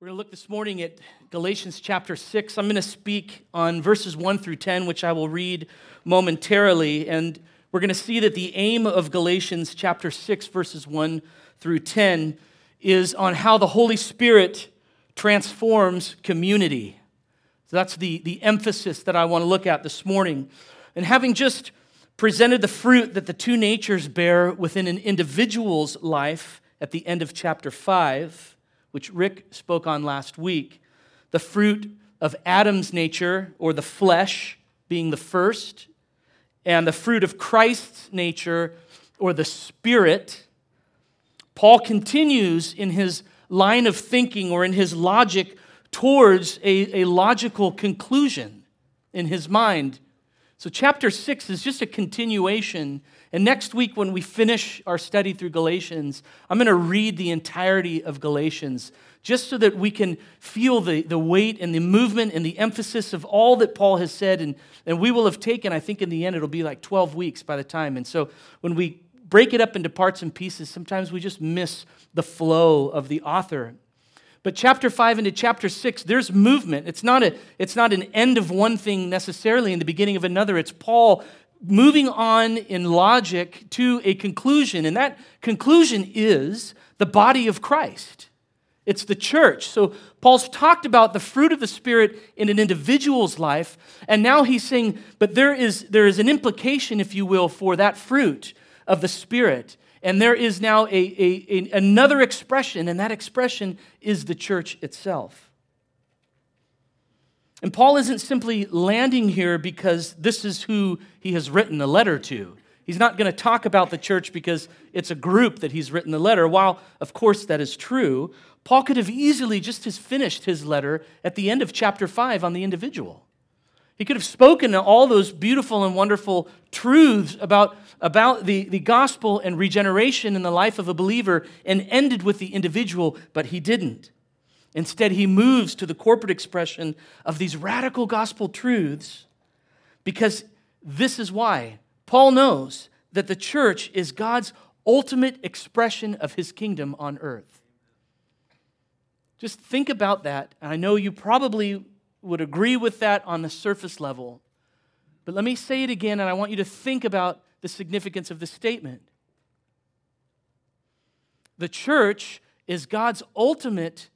We're going to look this morning at Galatians chapter 6. I'm going to speak on verses 1 through 10, which I will read momentarily. And we're going to see that the aim of Galatians chapter 6, verses 1 through 10, is on how the Holy Spirit transforms community. So that's the, the emphasis that I want to look at this morning. And having just presented the fruit that the two natures bear within an individual's life at the end of chapter 5, which Rick spoke on last week, the fruit of Adam's nature, or the flesh, being the first, and the fruit of Christ's nature, or the spirit. Paul continues in his line of thinking or in his logic towards a, a logical conclusion in his mind. So, chapter 6 is just a continuation and next week, when we finish our study through Galatians, I'm going to read the entirety of Galatians just so that we can feel the, the weight and the movement and the emphasis of all that Paul has said. And, and we will have taken, I think in the end, it'll be like 12 weeks by the time. And so when we break it up into parts and pieces, sometimes we just miss the flow of the author. But chapter 5 into chapter 6, there's movement. It's not, a, it's not an end of one thing necessarily and the beginning of another. It's Paul moving on in logic to a conclusion, and that conclusion is the body of Christ. It's the church. So Paul's talked about the fruit of the Spirit in an individual's life, and now he's saying, but there is, there is an implication, if you will, for that fruit of the Spirit. And there is now a, a, a another expression, and that expression is the church itself. And Paul isn't simply landing here because this is who he has written a letter to. He's not going to talk about the church because it's a group that he's written the letter. While, of course, that is true, Paul could have easily just has finished his letter at the end of chapter 5 on the individual. He could have spoken all those beautiful and wonderful truths about, about the, the gospel and regeneration in the life of a believer and ended with the individual, but he didn't. Instead, he moves to the corporate expression of these radical gospel truths because this is why Paul knows that the church is God's ultimate expression of his kingdom on earth. Just think about that. And I know you probably would agree with that on the surface level. But let me say it again, and I want you to think about the significance of this statement. The church is God's ultimate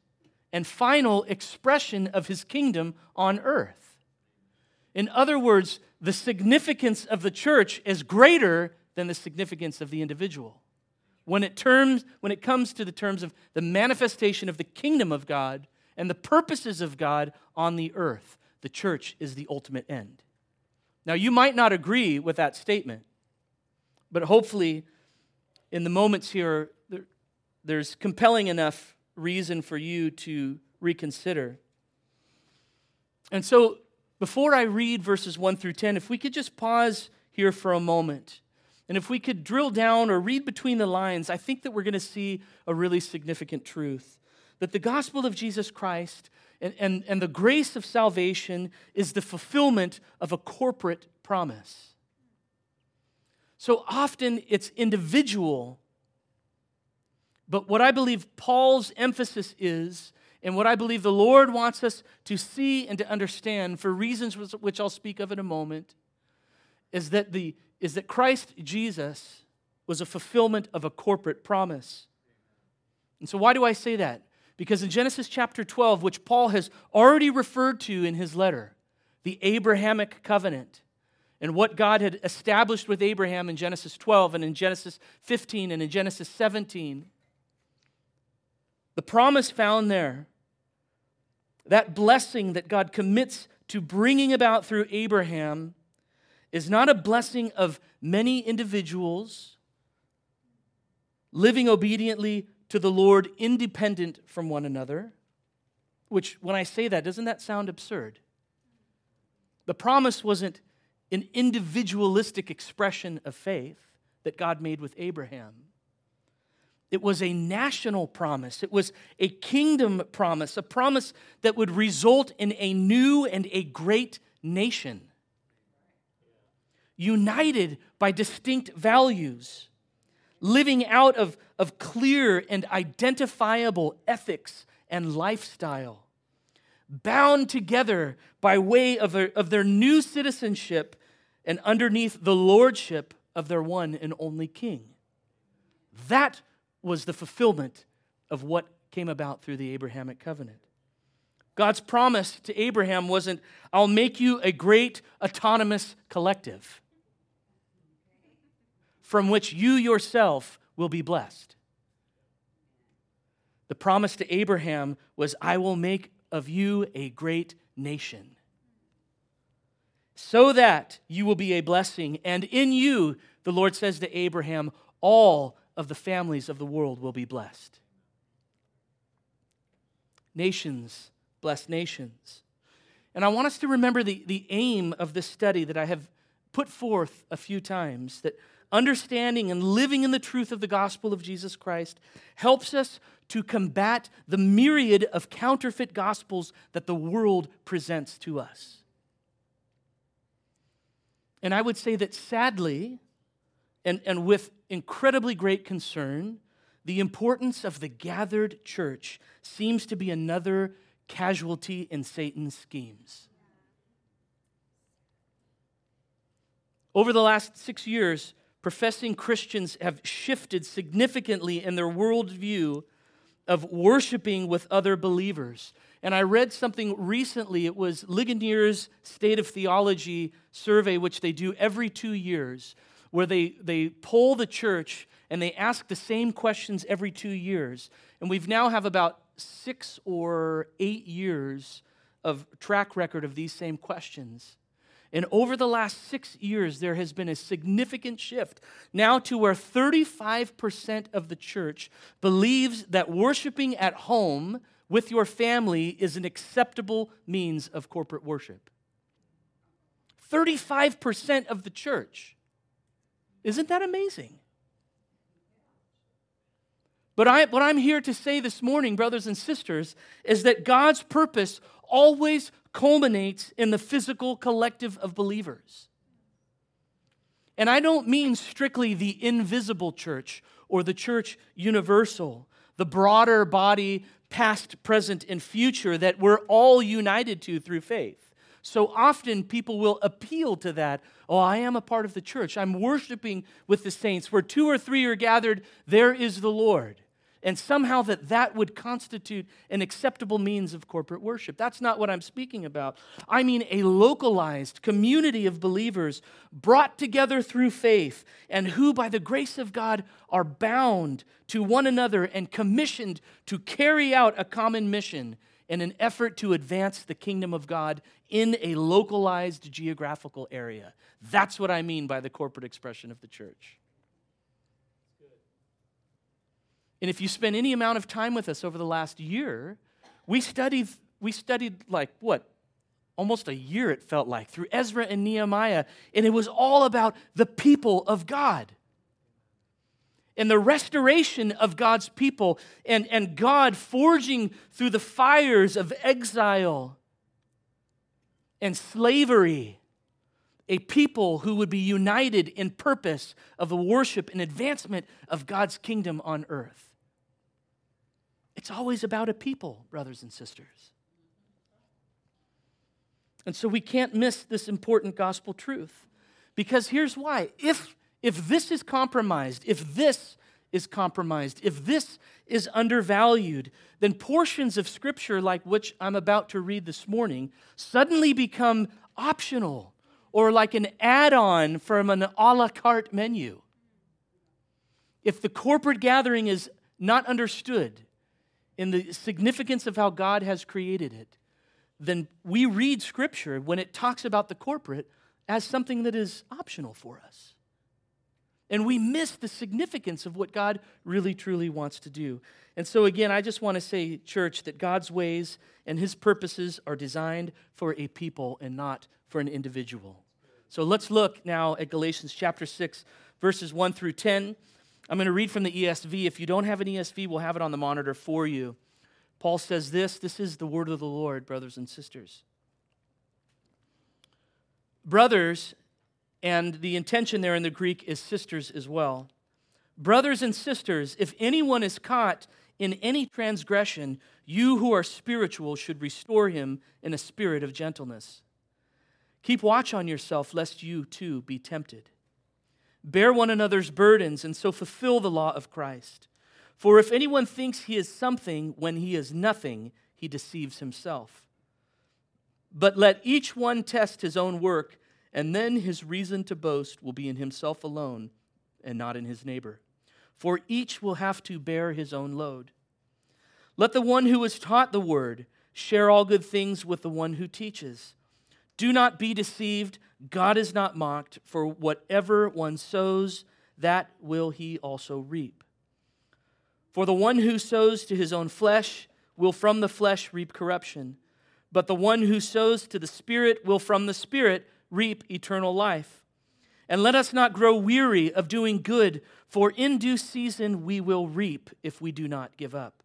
and final expression of his kingdom on earth. In other words, the significance of the church is greater than the significance of the individual. When it, terms, when it comes to the terms of the manifestation of the kingdom of God and the purposes of God on the earth, the church is the ultimate end. Now, you might not agree with that statement, but hopefully, in the moments here, there, there's compelling enough reason for you to reconsider. And so, before I read verses 1 through 10, if we could just pause here for a moment, and if we could drill down or read between the lines, I think that we're going to see a really significant truth that the gospel of Jesus Christ and, and, and the grace of salvation is the fulfillment of a corporate promise. So often it's individual but what I believe Paul's emphasis is, and what I believe the Lord wants us to see and to understand for reasons which I'll speak of in a moment, is that, the, is that Christ Jesus was a fulfillment of a corporate promise. And so, why do I say that? Because in Genesis chapter 12, which Paul has already referred to in his letter, the Abrahamic covenant, and what God had established with Abraham in Genesis 12 and in Genesis 15 and in Genesis 17, the promise found there, that blessing that God commits to bringing about through Abraham, is not a blessing of many individuals living obediently to the Lord independent from one another. Which, when I say that, doesn't that sound absurd? The promise wasn't an individualistic expression of faith that God made with Abraham. It was a national promise. It was a kingdom promise, a promise that would result in a new and a great nation. United by distinct values, living out of, of clear and identifiable ethics and lifestyle, bound together by way of, their, of their new citizenship and underneath the lordship of their one and only King. That was the fulfillment of what came about through the Abrahamic covenant. God's promise to Abraham wasn't, I'll make you a great autonomous collective from which you yourself will be blessed. The promise to Abraham was, I will make of you a great nation, so that you will be a blessing. And in you, the Lord says to Abraham, all of the families of the world will be blessed. Nations bless nations. And I want us to remember the, the aim of this study that I have put forth a few times that understanding and living in the truth of the gospel of Jesus Christ helps us to combat the myriad of counterfeit gospels that the world presents to us. And I would say that sadly, and, and with incredibly great concern, the importance of the gathered church seems to be another casualty in Satan's schemes. Over the last six years, professing Christians have shifted significantly in their worldview of worshiping with other believers. And I read something recently. It was Ligonier's State of Theology survey, which they do every two years, where they, they poll the church and they ask the same questions every two years. And we've now have about six or eight years of track record of these same questions. And over the last six years, there has been a significant shift now to where 35% of the church believes that worshiping at home with your family is an acceptable means of corporate worship. 35% of the church. Isn't that amazing? But I, what I'm here to say this morning, brothers and sisters, is that God's purpose always culminates in the physical collective of believers. And I don't mean strictly the invisible church or the church universal, the broader body, past, present, and future that we're all united to through faith. So often people will appeal to that. Oh, I am a part of the church. I'm worshiping with the saints. Where two or three are gathered, there is the Lord and somehow that that would constitute an acceptable means of corporate worship. That's not what I'm speaking about. I mean a localized community of believers brought together through faith and who, by the grace of God, are bound to one another and commissioned to carry out a common mission in an effort to advance the kingdom of God in a localized geographical area. That's what I mean by the corporate expression of the church. And if you spend any amount of time with us over the last year, we studied, we studied like what? Almost a year, it felt like, through Ezra and Nehemiah. And it was all about the people of God and the restoration of God's people and, and God forging through the fires of exile and slavery a people who would be united in purpose of the worship and advancement of God's kingdom on earth. It's always about a people, brothers and sisters. And so we can't miss this important gospel truth. Because here's why. If, if this is compromised, if this is compromised, if this is undervalued, then portions of Scripture, like which I'm about to read this morning, suddenly become optional or like an add on from an a la carte menu. If the corporate gathering is not understood, in the significance of how God has created it, then we read Scripture when it talks about the corporate as something that is optional for us. And we miss the significance of what God really, truly wants to do. And so, again, I just want to say, church, that God's ways and His purposes are designed for a people and not for an individual. So let's look now at Galatians chapter 6, verses 1 through 10. I'm going to read from the ESV. If you don't have an ESV, we'll have it on the monitor for you. Paul says this this is the word of the Lord, brothers and sisters. Brothers, and the intention there in the Greek is sisters as well. Brothers and sisters, if anyone is caught in any transgression, you who are spiritual should restore him in a spirit of gentleness. Keep watch on yourself, lest you too be tempted. Bear one another's burdens, and so fulfill the law of Christ. For if anyone thinks he is something when he is nothing, he deceives himself. But let each one test his own work, and then his reason to boast will be in himself alone and not in his neighbor for each will have to bear his own load. Let the one who is taught the word share all good things with the one who teaches. Do not be deceived. God is not mocked, for whatever one sows, that will he also reap. For the one who sows to his own flesh will from the flesh reap corruption, but the one who sows to the Spirit will from the Spirit reap eternal life. And let us not grow weary of doing good, for in due season we will reap if we do not give up.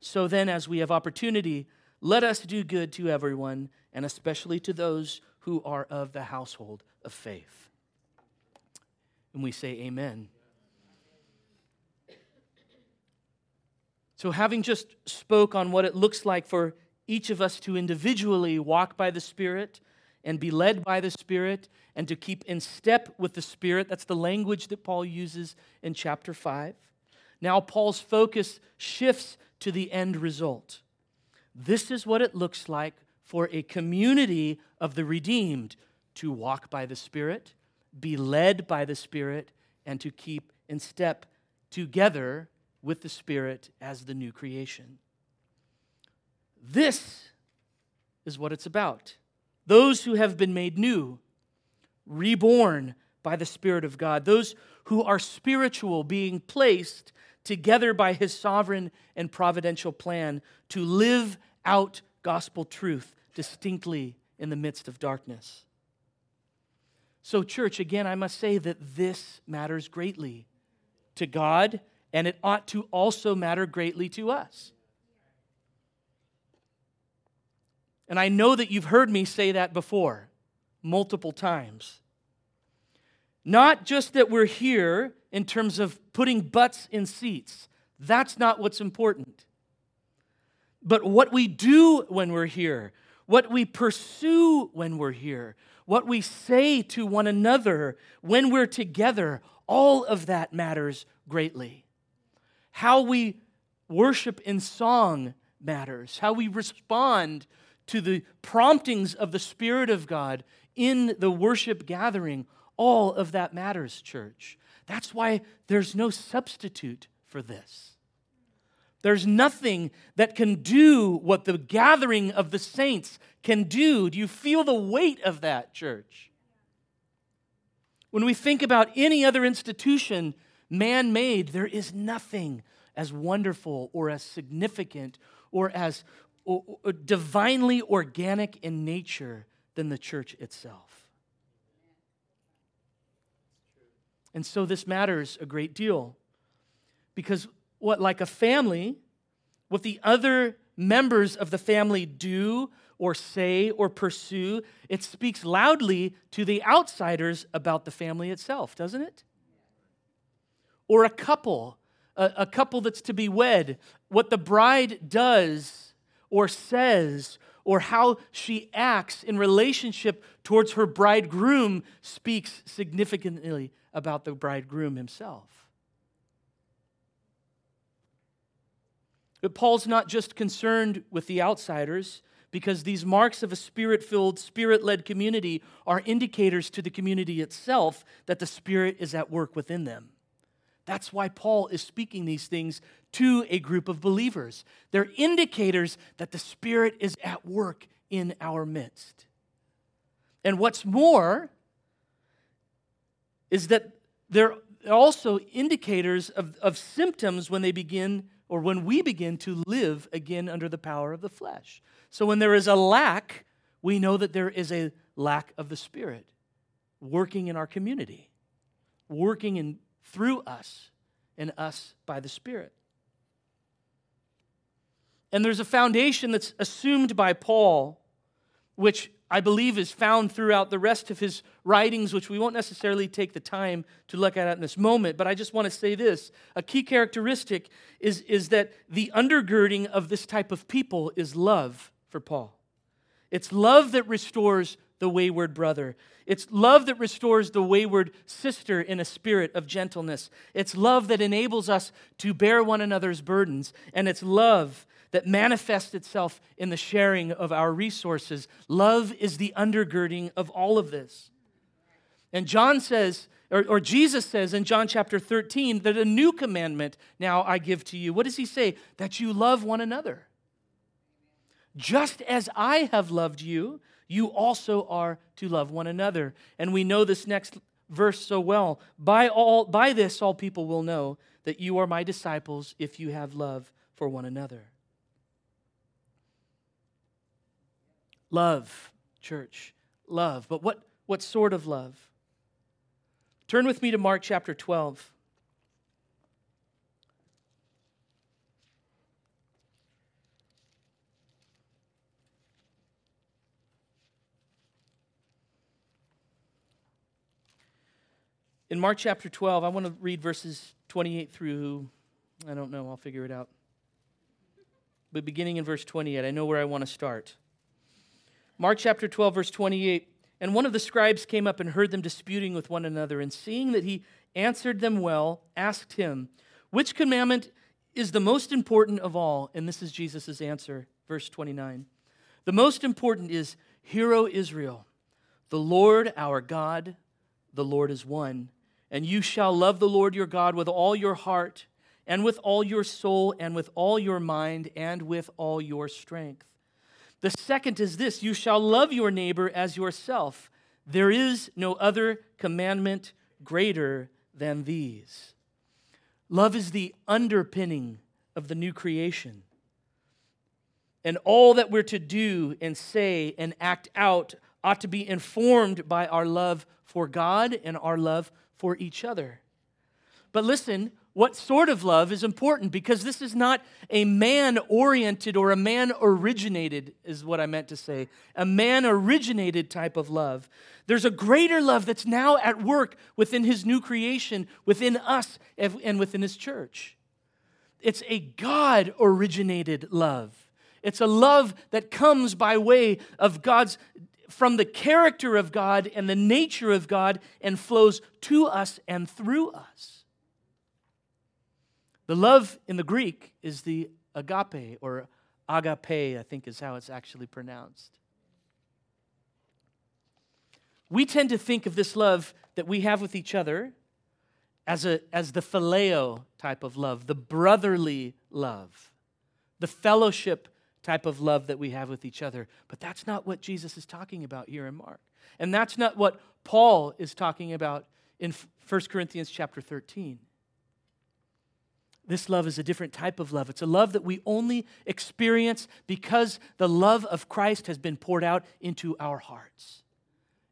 So then, as we have opportunity, let us do good to everyone, and especially to those who are of the household of faith. And we say, Amen. So, having just spoke on what it looks like for each of us to individually walk by the Spirit and be led by the Spirit and to keep in step with the Spirit. That's the language that Paul uses in chapter 5. Now, Paul's focus shifts to the end result. This is what it looks like for a community of the redeemed to walk by the Spirit, be led by the Spirit, and to keep in step together with the Spirit as the new creation. This is what it's about those who have been made new, reborn by the Spirit of God, those who are spiritual, being placed together by His sovereign and providential plan to live out gospel truth distinctly in the midst of darkness. So, church, again, I must say that this matters greatly to God, and it ought to also matter greatly to us. And I know that you've heard me say that before, multiple times. Not just that we're here in terms of putting butts in seats, that's not what's important. But what we do when we're here, what we pursue when we're here, what we say to one another when we're together, all of that matters greatly. How we worship in song matters, how we respond to the promptings of the Spirit of God in the worship gathering, all of that matters, church. That's why there's no substitute for this. There's nothing that can do what the gathering of the saints can do. Do you feel the weight of that, church? When we think about any other institution man made, there is nothing as wonderful or as significant or as divinely organic in nature than the church itself. And so this matters a great deal because what, like a family, what the other members of the family do or say or pursue, it speaks loudly to the outsiders about the family itself, doesn't it? Or a couple, a, a couple that's to be wed, what the bride does or says or how she acts in relationship towards her bridegroom speaks significantly about the bridegroom himself. But Paul's not just concerned with the outsiders because these marks of a spirit filled, spirit led community are indicators to the community itself that the Spirit is at work within them. That's why Paul is speaking these things to a group of believers. They're indicators that the Spirit is at work in our midst. And what's more is that they're also indicators of, of symptoms when they begin or when we begin to live again under the power of the flesh. So when there is a lack, we know that there is a lack of the Spirit working in our community, working in through us and us by the Spirit. And there's a foundation that's assumed by Paul, which I believe is found throughout the rest of his writings, which we won't necessarily take the time to look at in this moment. But I just want to say this a key characteristic is, is that the undergirding of this type of people is love for Paul. It's love that restores the wayward brother. It's love that restores the wayward sister in a spirit of gentleness. It's love that enables us to bear one another's burdens. And it's love that manifests itself in the sharing of our resources. Love is the undergirding of all of this. And John says, or, or, Jesus says in John chapter 13, that a new commandment now I give to you. What does he say? That you love one another. Just as I have loved you, you also are to love one another. And we know this next verse so well. By all by this all people will know that you are my disciples if you have love for one another. Love, church, love. But what, what sort of love? Turn with me to Mark chapter 12. In Mark chapter 12, I want to read verses 28 through, I don't know, I'll figure it out. But beginning in verse 28, I know where I want to start. Mark chapter 12, verse 28. And one of the scribes came up and heard them disputing with one another, and seeing that he answered them well, asked him, Which commandment is the most important of all? And this is Jesus' answer, verse 29. The most important is, Hear, O Israel, the Lord our God, the Lord is one. And you shall love the Lord your God with all your heart, and with all your soul, and with all your mind, and with all your strength. The second is this you shall love your neighbor as yourself. There is no other commandment greater than these. Love is the underpinning of the new creation. And all that we're to do and say and act out ought to be informed by our love for God and our love for each other. But listen, what sort of love is important because this is not a man oriented or a man originated, is what I meant to say. A man originated type of love. There's a greater love that's now at work within his new creation, within us, and within his church. It's a God originated love. It's a love that comes by way of God's, from the character of God and the nature of God, and flows to us and through us. The love in the Greek is the agape or agape, I think is how it's actually pronounced. We tend to think of this love that we have with each other as, a, as the phileo type of love, the brotherly love, the fellowship type of love that we have with each other. But that's not what Jesus is talking about here in Mark. And that's not what Paul is talking about in 1 Corinthians chapter 13. This love is a different type of love. It's a love that we only experience because the love of Christ has been poured out into our hearts.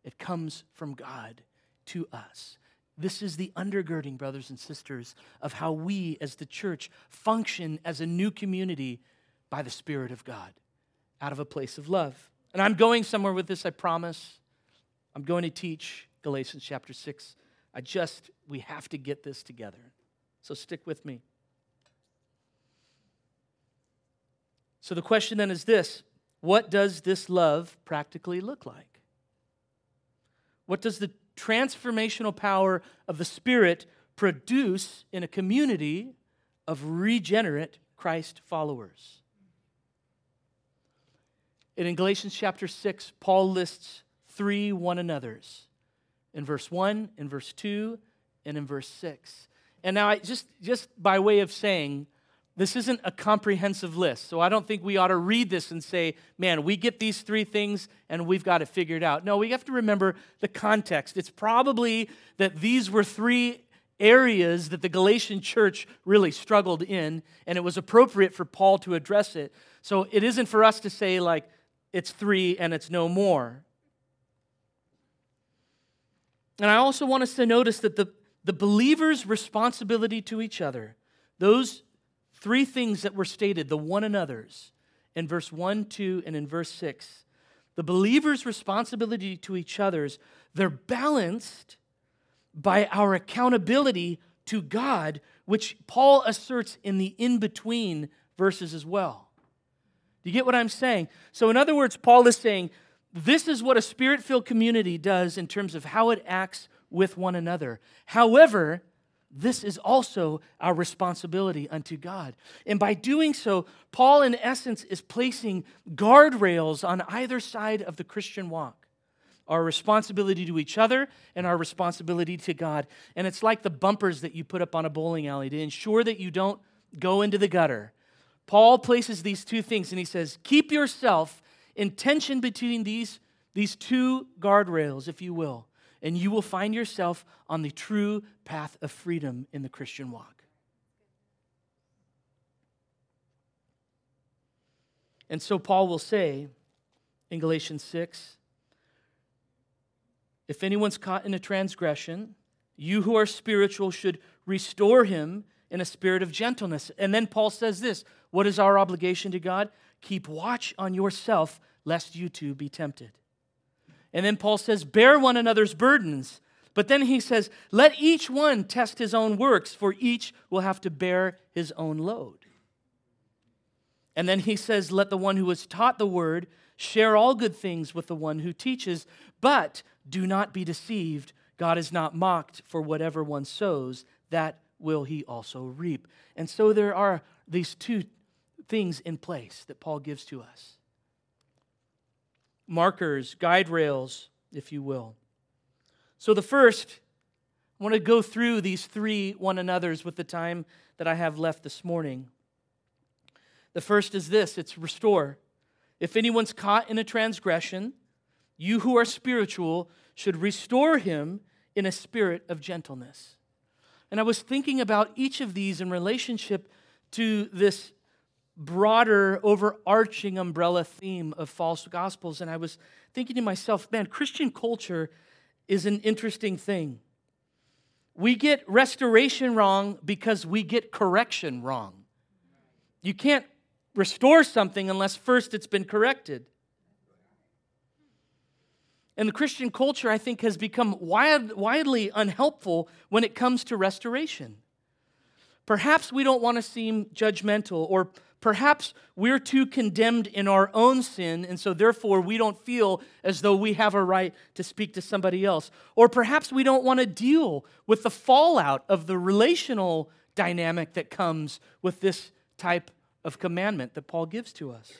It comes from God to us. This is the undergirding, brothers and sisters, of how we as the church function as a new community by the Spirit of God out of a place of love. And I'm going somewhere with this, I promise. I'm going to teach Galatians chapter 6. I just, we have to get this together. So stick with me. So the question then is this what does this love practically look like? What does the transformational power of the Spirit produce in a community of regenerate Christ followers? And in Galatians chapter 6, Paul lists three one another's in verse 1, in verse 2, and in verse 6. And now, I just, just by way of saying, this isn't a comprehensive list. So I don't think we ought to read this and say, man, we get these three things and we've got it figured out. No, we have to remember the context. It's probably that these were three areas that the Galatian church really struggled in, and it was appropriate for Paul to address it. So it isn't for us to say, like, it's three and it's no more. And I also want us to notice that the, the believer's responsibility to each other, those three things that were stated, the one another's, in verse 1, 2, and in verse 6. the believer's responsibility to each other's, they're balanced by our accountability to God, which Paul asserts in the in between verses as well. Do you get what I'm saying? So, in other words, Paul is saying this is what a spirit filled community does in terms of how it acts with one another. However, this is also our responsibility unto God. And by doing so, Paul, in essence, is placing guardrails on either side of the Christian walk our responsibility to each other and our responsibility to God. And it's like the bumpers that you put up on a bowling alley to ensure that you don't go into the gutter. Paul places these two things and he says, Keep yourself in tension between these, these two guardrails, if you will and you will find yourself on the true path of freedom in the Christian walk. And so Paul will say in Galatians 6 if anyone's caught in a transgression, you who are spiritual should restore him in a spirit of gentleness. And then Paul says this What is our obligation to God? Keep watch on yourself, lest you too be tempted. And then Paul says, Bear one another's burdens. But then he says, Let each one test his own works, for each will have to bear his own load. And then he says, Let the one who has taught the word share all good things with the one who teaches, but do not be deceived. God is not mocked, for whatever one sows, that will he also reap. And so there are these two things in place that Paul gives to us markers, guide rails, if you will. So, the first, I want to go through these three one another's with the time that I have left this morning. The first is this it's restore. If anyone's caught in a transgression, you who are spiritual should restore him in a spirit of gentleness. And I was thinking about each of these in relationship to this broader, overarching umbrella theme of false gospels. And I was thinking to myself, man, Christian culture is an interesting thing. We get restoration wrong because we get correction wrong. You can't restore something unless first it's been corrected. And the Christian culture, I think, has become wide, widely unhelpful when it comes to restoration. Perhaps we don't want to seem judgmental, or Perhaps we're too condemned in our own sin, and so therefore we don't feel as though we have a right to speak to somebody else. Or perhaps we don't want to deal with the fallout of the relational dynamic that comes with this type of commandment that Paul gives to us.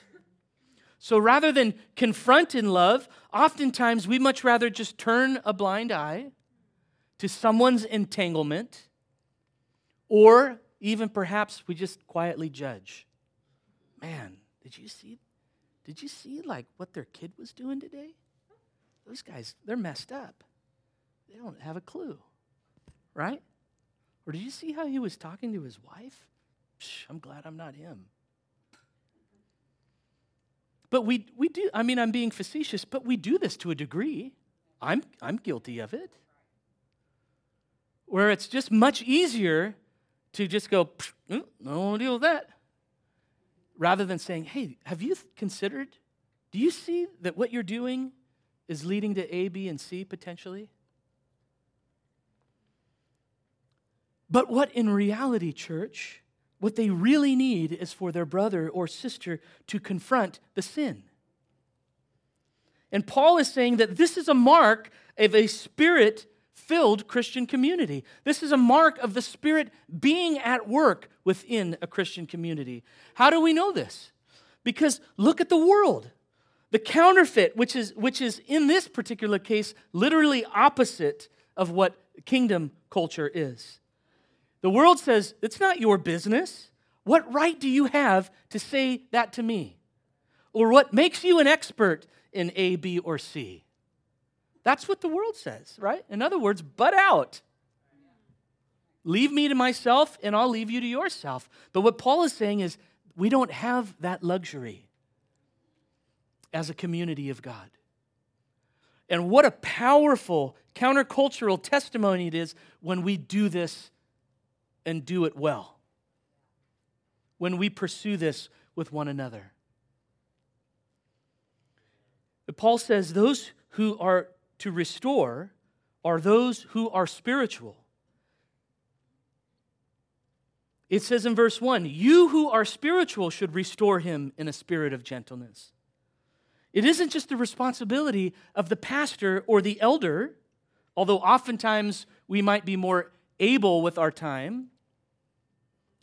So rather than confront in love, oftentimes we much rather just turn a blind eye to someone's entanglement, or even perhaps we just quietly judge man, did you see? Did you see like what their kid was doing today? Those guys, they're messed up. They don't have a clue, right? Or did you see how he was talking to his wife? Psh, I'm glad I'm not him. But we, we do, I mean, I'm being facetious, but we do this to a degree. I'm, I'm guilty of it. Where it's just much easier to just go, no, mm, no deal with that rather than saying, hey, have you considered? Do you see that what you're doing is leading to A, B, and C potentially? But what in reality, church, what they really need is for their brother or sister to confront the sin. And Paul is saying that this is a mark of a spirit filled Christian community. This is a mark of the Spirit being at work within a Christian community. How do we know this? Because look at the world. The counterfeit, which is, which is in this particular case literally opposite of what kingdom culture is. The world says, it's not your business. What right do you have to say that to me? Or what makes you an expert in A, B, or C? That's what the world says, right? In other words, butt out. Leave me to myself, and I'll leave you to yourself. But what Paul is saying is, we don't have that luxury as a community of God. And what a powerful countercultural testimony it is when we do this and do it well. When we pursue this with one another. But Paul says those who are to restore are those who are spiritual. It says in verse 1 You who are spiritual should restore him in a spirit of gentleness. It isn't just the responsibility of the pastor or the elder, although oftentimes we might be more able with our time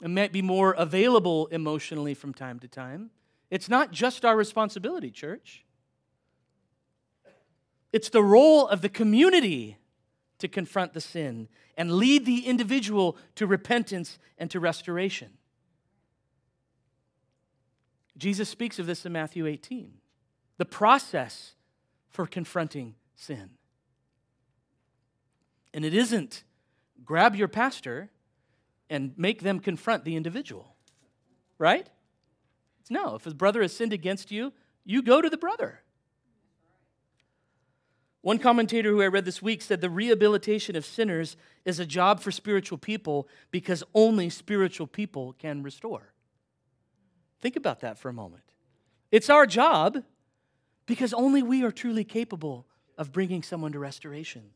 and might be more available emotionally from time to time. It's not just our responsibility, church. It's the role of the community to confront the sin and lead the individual to repentance and to restoration. Jesus speaks of this in Matthew 18 the process for confronting sin. And it isn't grab your pastor and make them confront the individual, right? No, if a brother has sinned against you, you go to the brother. One commentator who I read this week said the rehabilitation of sinners is a job for spiritual people because only spiritual people can restore. Think about that for a moment. It's our job because only we are truly capable of bringing someone to restoration.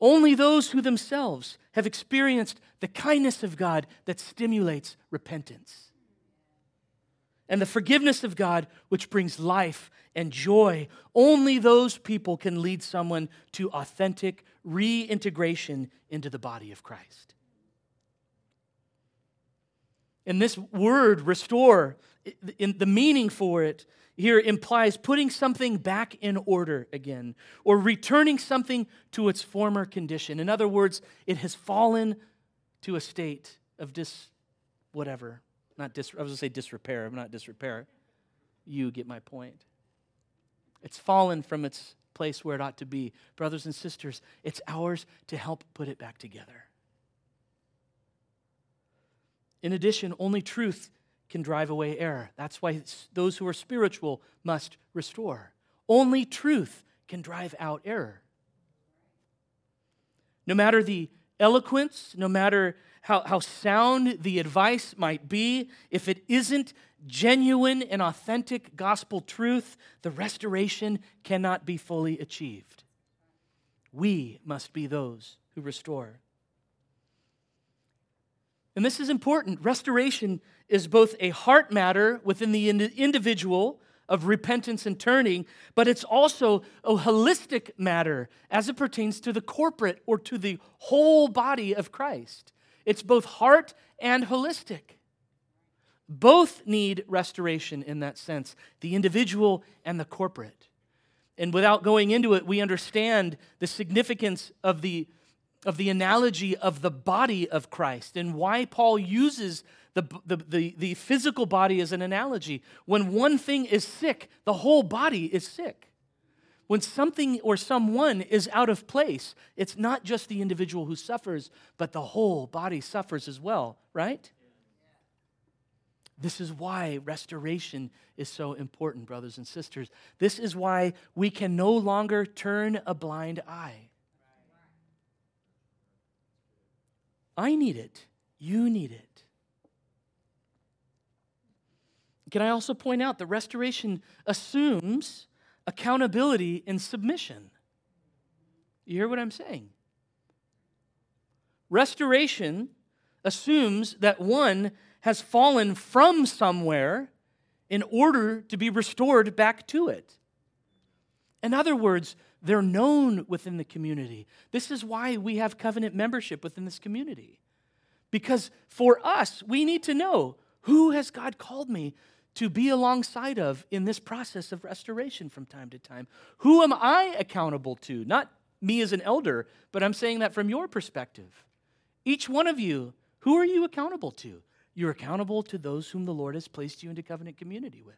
Only those who themselves have experienced the kindness of God that stimulates repentance and the forgiveness of God, which brings life and joy. Only those people can lead someone to authentic reintegration into the body of Christ. And this word, restore, in the meaning for it here implies putting something back in order again or returning something to its former condition. In other words, it has fallen to a state of dis whatever. Not dis, I was going to say disrepair, I'm not disrepair. You get my point. It's fallen from its place where it ought to be. Brothers and sisters, it's ours to help put it back together. In addition, only truth can drive away error. That's why those who are spiritual must restore. Only truth can drive out error. No matter the eloquence, no matter how, how sound the advice might be, if it isn't genuine and authentic gospel truth, the restoration cannot be fully achieved. We must be those who restore. And this is important. Restoration is both a heart matter within the individual of repentance and turning, but it's also a holistic matter as it pertains to the corporate or to the whole body of Christ. It's both heart and holistic. Both need restoration in that sense the individual and the corporate. And without going into it, we understand the significance of the, of the analogy of the body of Christ and why Paul uses the, the, the, the physical body is an analogy. When one thing is sick, the whole body is sick. When something or someone is out of place, it's not just the individual who suffers, but the whole body suffers as well, right? This is why restoration is so important, brothers and sisters. This is why we can no longer turn a blind eye. I need it. You need it. Can I also point out that restoration assumes accountability and submission. You hear what I'm saying? Restoration assumes that one has fallen from somewhere in order to be restored back to it. In other words, they're known within the community. This is why we have covenant membership within this community. Because for us, we need to know who has God called me to be alongside of in this process of restoration from time to time. Who am I accountable to? Not me as an elder, but I'm saying that from your perspective. Each one of you, who are you accountable to? You're accountable to those whom the Lord has placed you into covenant community with.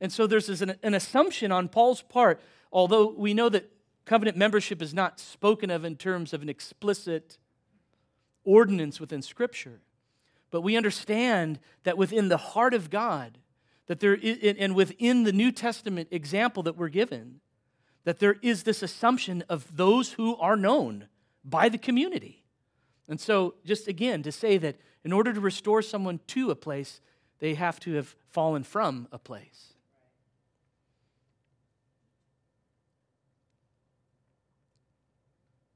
And so there's an, an assumption on Paul's part, although we know that covenant membership is not spoken of in terms of an explicit ordinance within Scripture. But we understand that within the heart of God, that there is, and within the New Testament example that we're given, that there is this assumption of those who are known by the community. And so, just again, to say that in order to restore someone to a place, they have to have fallen from a place.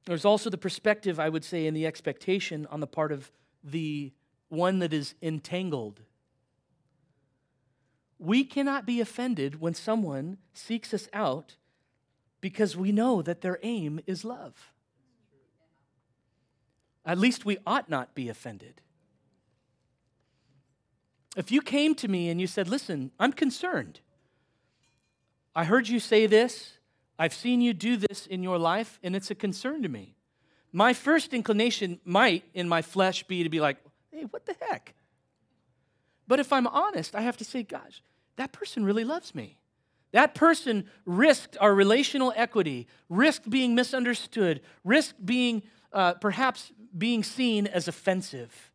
There's also the perspective, I would say, and the expectation on the part of the one that is entangled. We cannot be offended when someone seeks us out because we know that their aim is love. At least we ought not be offended. If you came to me and you said, Listen, I'm concerned. I heard you say this. I've seen you do this in your life, and it's a concern to me. My first inclination might, in my flesh, be to be like, Hey, what the heck? But if I'm honest, I have to say, Gosh, that person really loves me. That person risked our relational equity, risked being misunderstood, risked being uh, perhaps being seen as offensive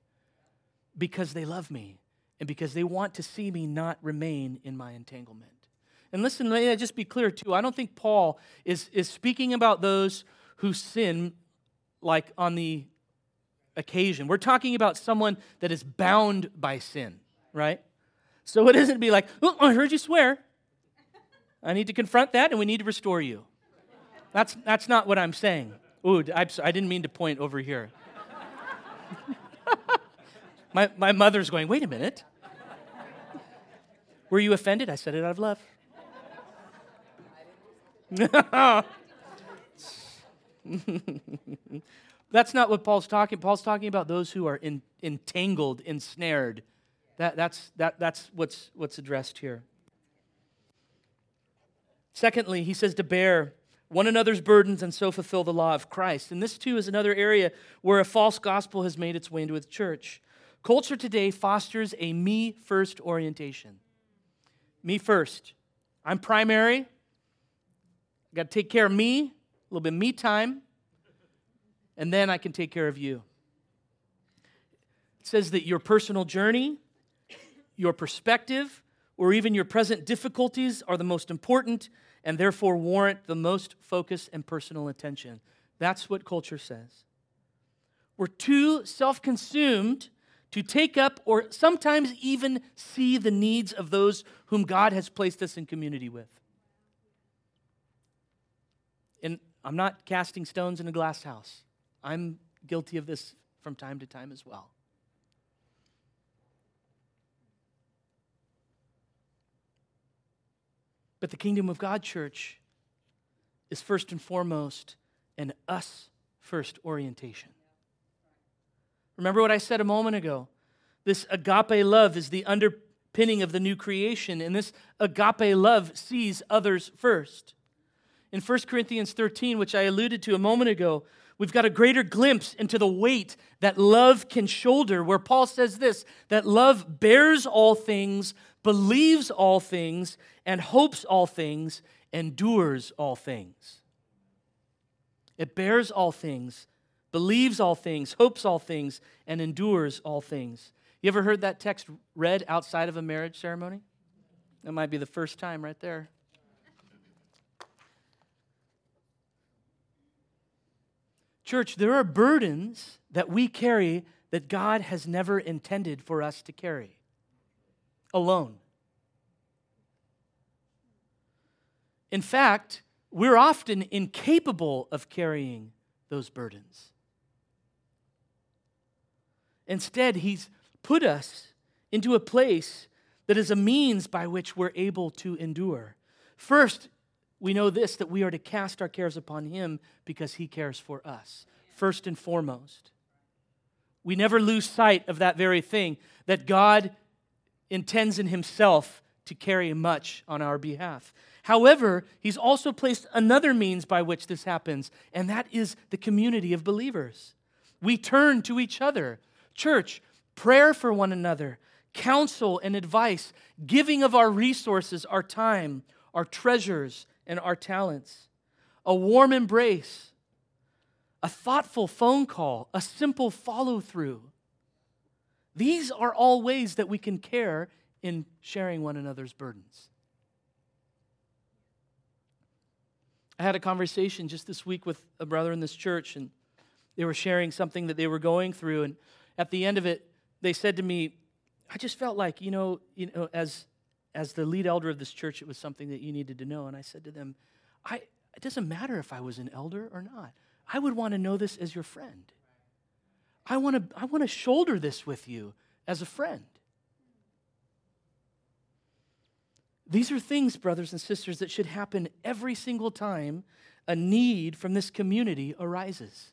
because they love me and because they want to see me not remain in my entanglement. And listen, may I just be clear too. I don't think Paul is, is speaking about those who sin like on the occasion. We're talking about someone that is bound by sin, right? So it isn't be like, oh, I heard you swear. I need to confront that and we need to restore you. That's, that's not what I'm saying. Ooh, I, I didn't mean to point over here. my, my mother's going, wait a minute. Were you offended? I said it out of love. that's not what Paul's talking. Paul's talking about those who are in, entangled, ensnared. That, that's, that, that's what's, what's addressed here. Secondly, he says to bear one another's burdens and so fulfill the law of Christ. And this, too, is another area where a false gospel has made its way into the church. Culture today fosters a me first orientation. Me first. I'm primary. I got to take care of me, a little bit of me time, and then I can take care of you. It says that your personal journey, your perspective, or even your present difficulties are the most important and therefore warrant the most focus and personal attention. That's what culture says. We're too self consumed to take up or sometimes even see the needs of those whom God has placed us in community with. And I'm not casting stones in a glass house, I'm guilty of this from time to time as well. But the kingdom of God, church, is first and foremost an us first orientation. Remember what I said a moment ago? This agape love is the underpinning of the new creation, and this agape love sees others first. In 1 Corinthians 13, which I alluded to a moment ago, we've got a greater glimpse into the weight that love can shoulder, where Paul says this that love bears all things, believes all things, and hopes all things, endures all things. It bears all things, believes all things, hopes all things, and endures all things. You ever heard that text read outside of a marriage ceremony? That might be the first time right there. Church, there are burdens that we carry that God has never intended for us to carry alone. In fact, we're often incapable of carrying those burdens. Instead, He's put us into a place that is a means by which we're able to endure. First, we know this that we are to cast our cares upon Him because He cares for us, first and foremost. We never lose sight of that very thing that God intends in himself to carry much on our behalf. However, he's also placed another means by which this happens, and that is the community of believers. We turn to each other. Church, prayer for one another, counsel and advice, giving of our resources, our time, our treasures, and our talents, a warm embrace, a thoughtful phone call, a simple follow through these are all ways that we can care in sharing one another's burdens. I had a conversation just this week with a brother in this church, and they were sharing something that they were going through. And at the end of it, they said to me, I just felt like, you know, you know as, as the lead elder of this church, it was something that you needed to know. And I said to them, I, it doesn't matter if I was an elder or not. I would want to know this as your friend. I want to, I want to shoulder this with you as a friend. These are things, brothers and sisters, that should happen every single time a need from this community arises.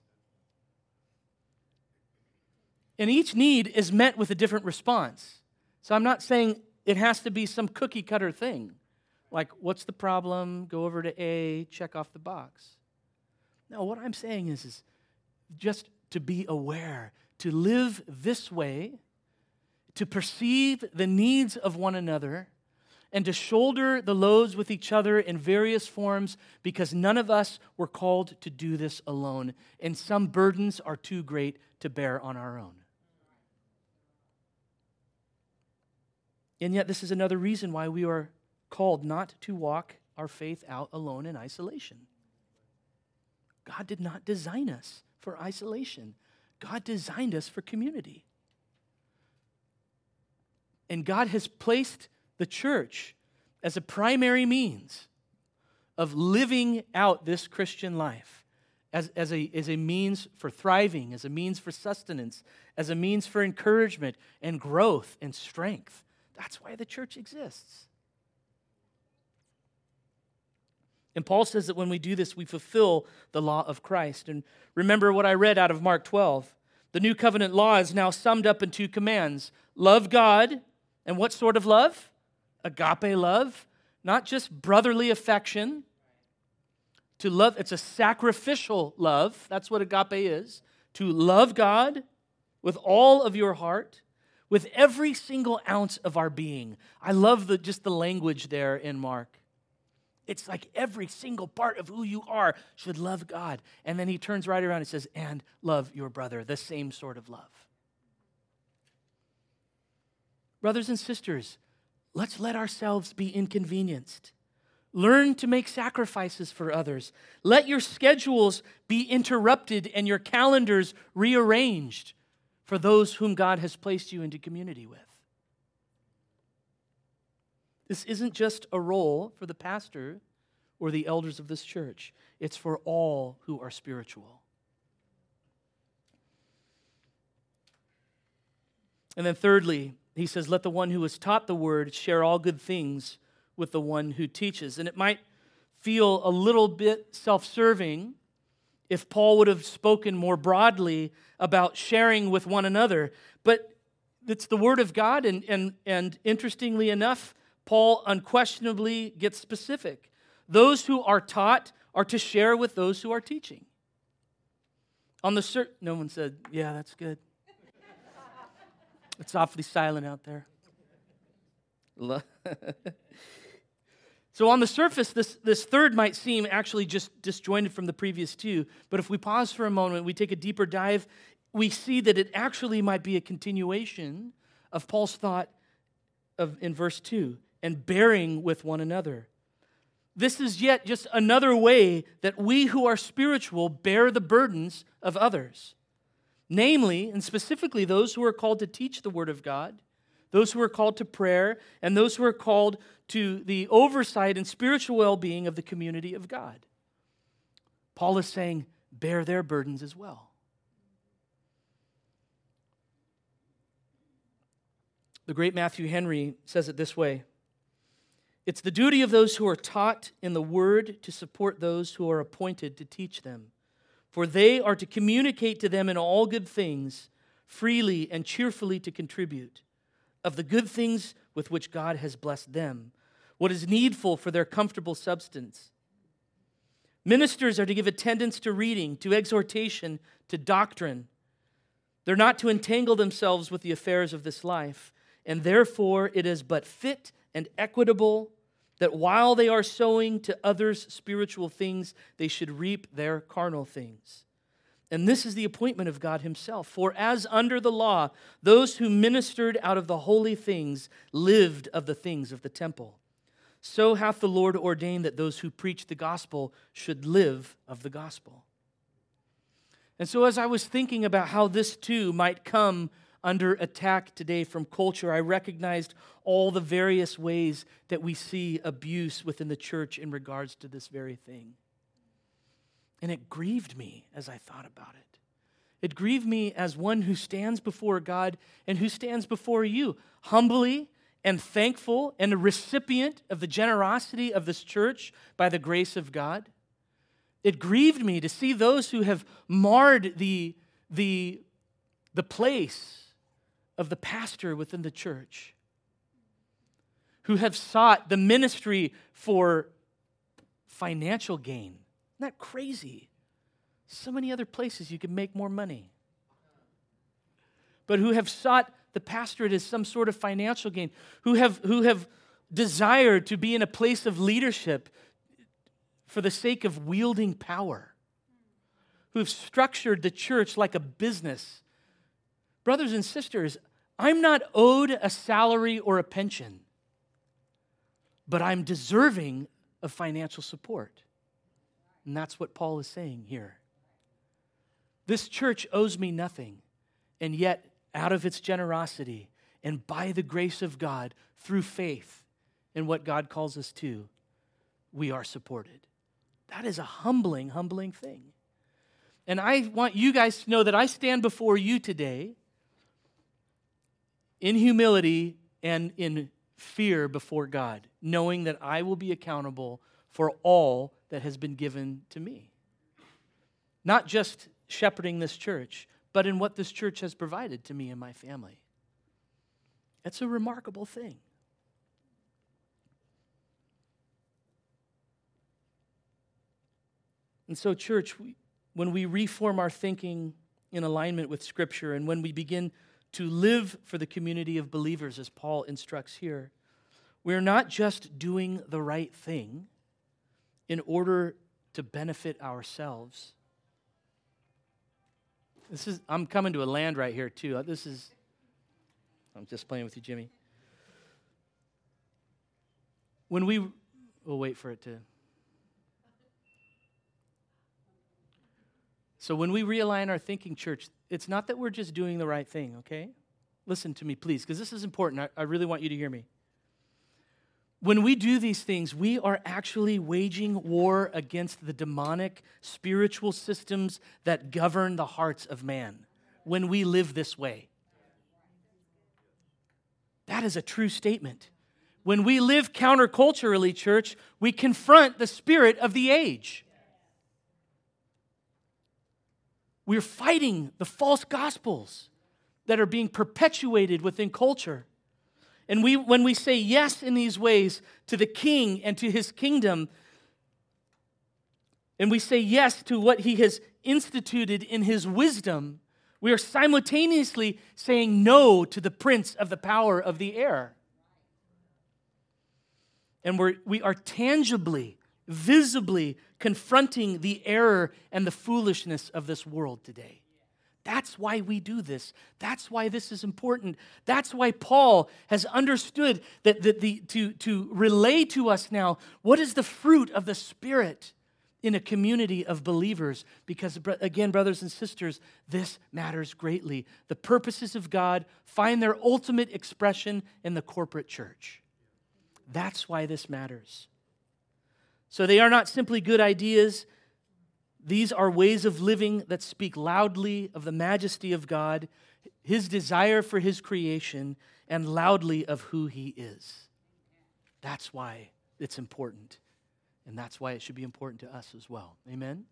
And each need is met with a different response. So I'm not saying it has to be some cookie cutter thing. Like, what's the problem? Go over to A, check off the box. No, what I'm saying is, is just to be aware, to live this way, to perceive the needs of one another, and to shoulder the loads with each other in various forms because none of us were called to do this alone, and some burdens are too great to bear on our own. And yet, this is another reason why we are called not to walk our faith out alone in isolation. God did not design us for isolation, God designed us for community. And God has placed the church as a primary means of living out this Christian life as, as, a, as a means for thriving, as a means for sustenance, as a means for encouragement and growth and strength. That's why the church exists. And Paul says that when we do this, we fulfill the law of Christ. And remember what I read out of Mark 12. The new covenant law is now summed up in two commands love God, and what sort of love? agape love, not just brotherly affection. To love, it's a sacrificial love. That's what agape is. To love God with all of your heart, with every single ounce of our being. I love the, just the language there in Mark. It's like every single part of who you are should love God. And then he turns right around and says, and love your brother, the same sort of love. Brothers and sisters, Let's let ourselves be inconvenienced. Learn to make sacrifices for others. Let your schedules be interrupted and your calendars rearranged for those whom God has placed you into community with. This isn't just a role for the pastor or the elders of this church, it's for all who are spiritual. And then, thirdly, he says, Let the one who has taught the word share all good things with the one who teaches. And it might feel a little bit self serving if Paul would have spoken more broadly about sharing with one another. But it's the word of God, and, and, and interestingly enough, Paul unquestionably gets specific. Those who are taught are to share with those who are teaching. On the cert, no one said, "Yeah, that's good." It's awfully silent out there. so, on the surface, this, this third might seem actually just disjointed from the previous two. But if we pause for a moment, we take a deeper dive, we see that it actually might be a continuation of Paul's thought of, in verse 2 and bearing with one another. This is yet just another way that we who are spiritual bear the burdens of others namely and specifically those who are called to teach the Word of God, those who are called to prayer, and those who are called to the oversight and spiritual well being of the community of God. Paul is saying, bear their burdens as well. The great Matthew Henry says it this way It's the duty of those who are taught in the word to support those who are appointed to teach them for they are to communicate to them in all good things, freely and cheerfully to contribute, of the good things with which God has blessed them, what is needful for their comfortable substance. Ministers are to give attendance to reading, to exhortation, to doctrine. They're not to entangle themselves with the affairs of this life, and therefore it is but fit and equitable that while they are sowing to others spiritual things, they should reap their carnal things. And this is the appointment of God Himself. For as under the law, those who ministered out of the holy things lived of the things of the temple, so hath the Lord ordained that those who preach the gospel should live of the gospel. And so, as I was thinking about how this too might come under attack today from culture, I recognized all the various ways that we see abuse within the church in regards to this very thing. And it grieved me as I thought about it. It grieved me as one who stands before God and who stands before you, humbly and thankful and a recipient of the generosity of this church by the grace of God. It grieved me to see those who have marred the, the, the place of the pastor within the church, who have sought the ministry for financial gain. Isn't that crazy? So many other places you could make more money. But who have sought the pastorate as some sort of financial gain, who have, who have desired to be in a place of leadership for the sake of wielding power, who have structured the church like a business. Brothers and sisters, I'm not owed a salary or a pension, but I'm deserving of financial support. And that's what Paul is saying here. This church owes me nothing, and yet, out of its generosity and by the grace of God, through faith in what God calls us to, we are supported. That is a humbling, humbling thing. And I want you guys to know that I stand before you today in humility and in fear before God, knowing that I will be accountable for all that has been given to me. Not just shepherding this church, but in what this church has provided to me and my family. It's a remarkable thing. And so, church, we, when we reform our thinking in alignment with Scripture and when we begin to live for the community of believers, as Paul instructs here, we're not just doing the right thing in order to benefit ourselves. This is, I'm coming to a land right here, too. Uh, this is, I'm just playing with you, Jimmy. When we, we'll wait for it to. So when we realign our thinking, church, it's not that we're just doing the right thing, okay? Listen to me, please, because this is important. I, I really want you to hear me. When we do these things, we are actually waging war against the demonic spiritual systems that govern the hearts of man when we live this way. That is a true statement. When we live counterculturally, church, we confront the spirit of the age. We're fighting the false gospels that are being perpetuated within culture. And we, when we say yes in these ways to the king and to his kingdom, and we say yes to what he has instituted in his wisdom, we are simultaneously saying no to the prince of the power of the air. And we're, we are tangibly, visibly confronting the error and the foolishness of this world today. That's why we do this. That's why this is important. That's why Paul has understood that, that the, to, to relay to us now what is the fruit of the Spirit in a community of believers. Because, again, brothers and sisters, this matters greatly. The purposes of God find their ultimate expression in the corporate church. That's why this matters. So they are not simply good ideas these are ways of living that speak loudly of the majesty of God, his desire for his creation, and loudly of who he is. That's why it's important. And that's why it should be important to us as well. Amen?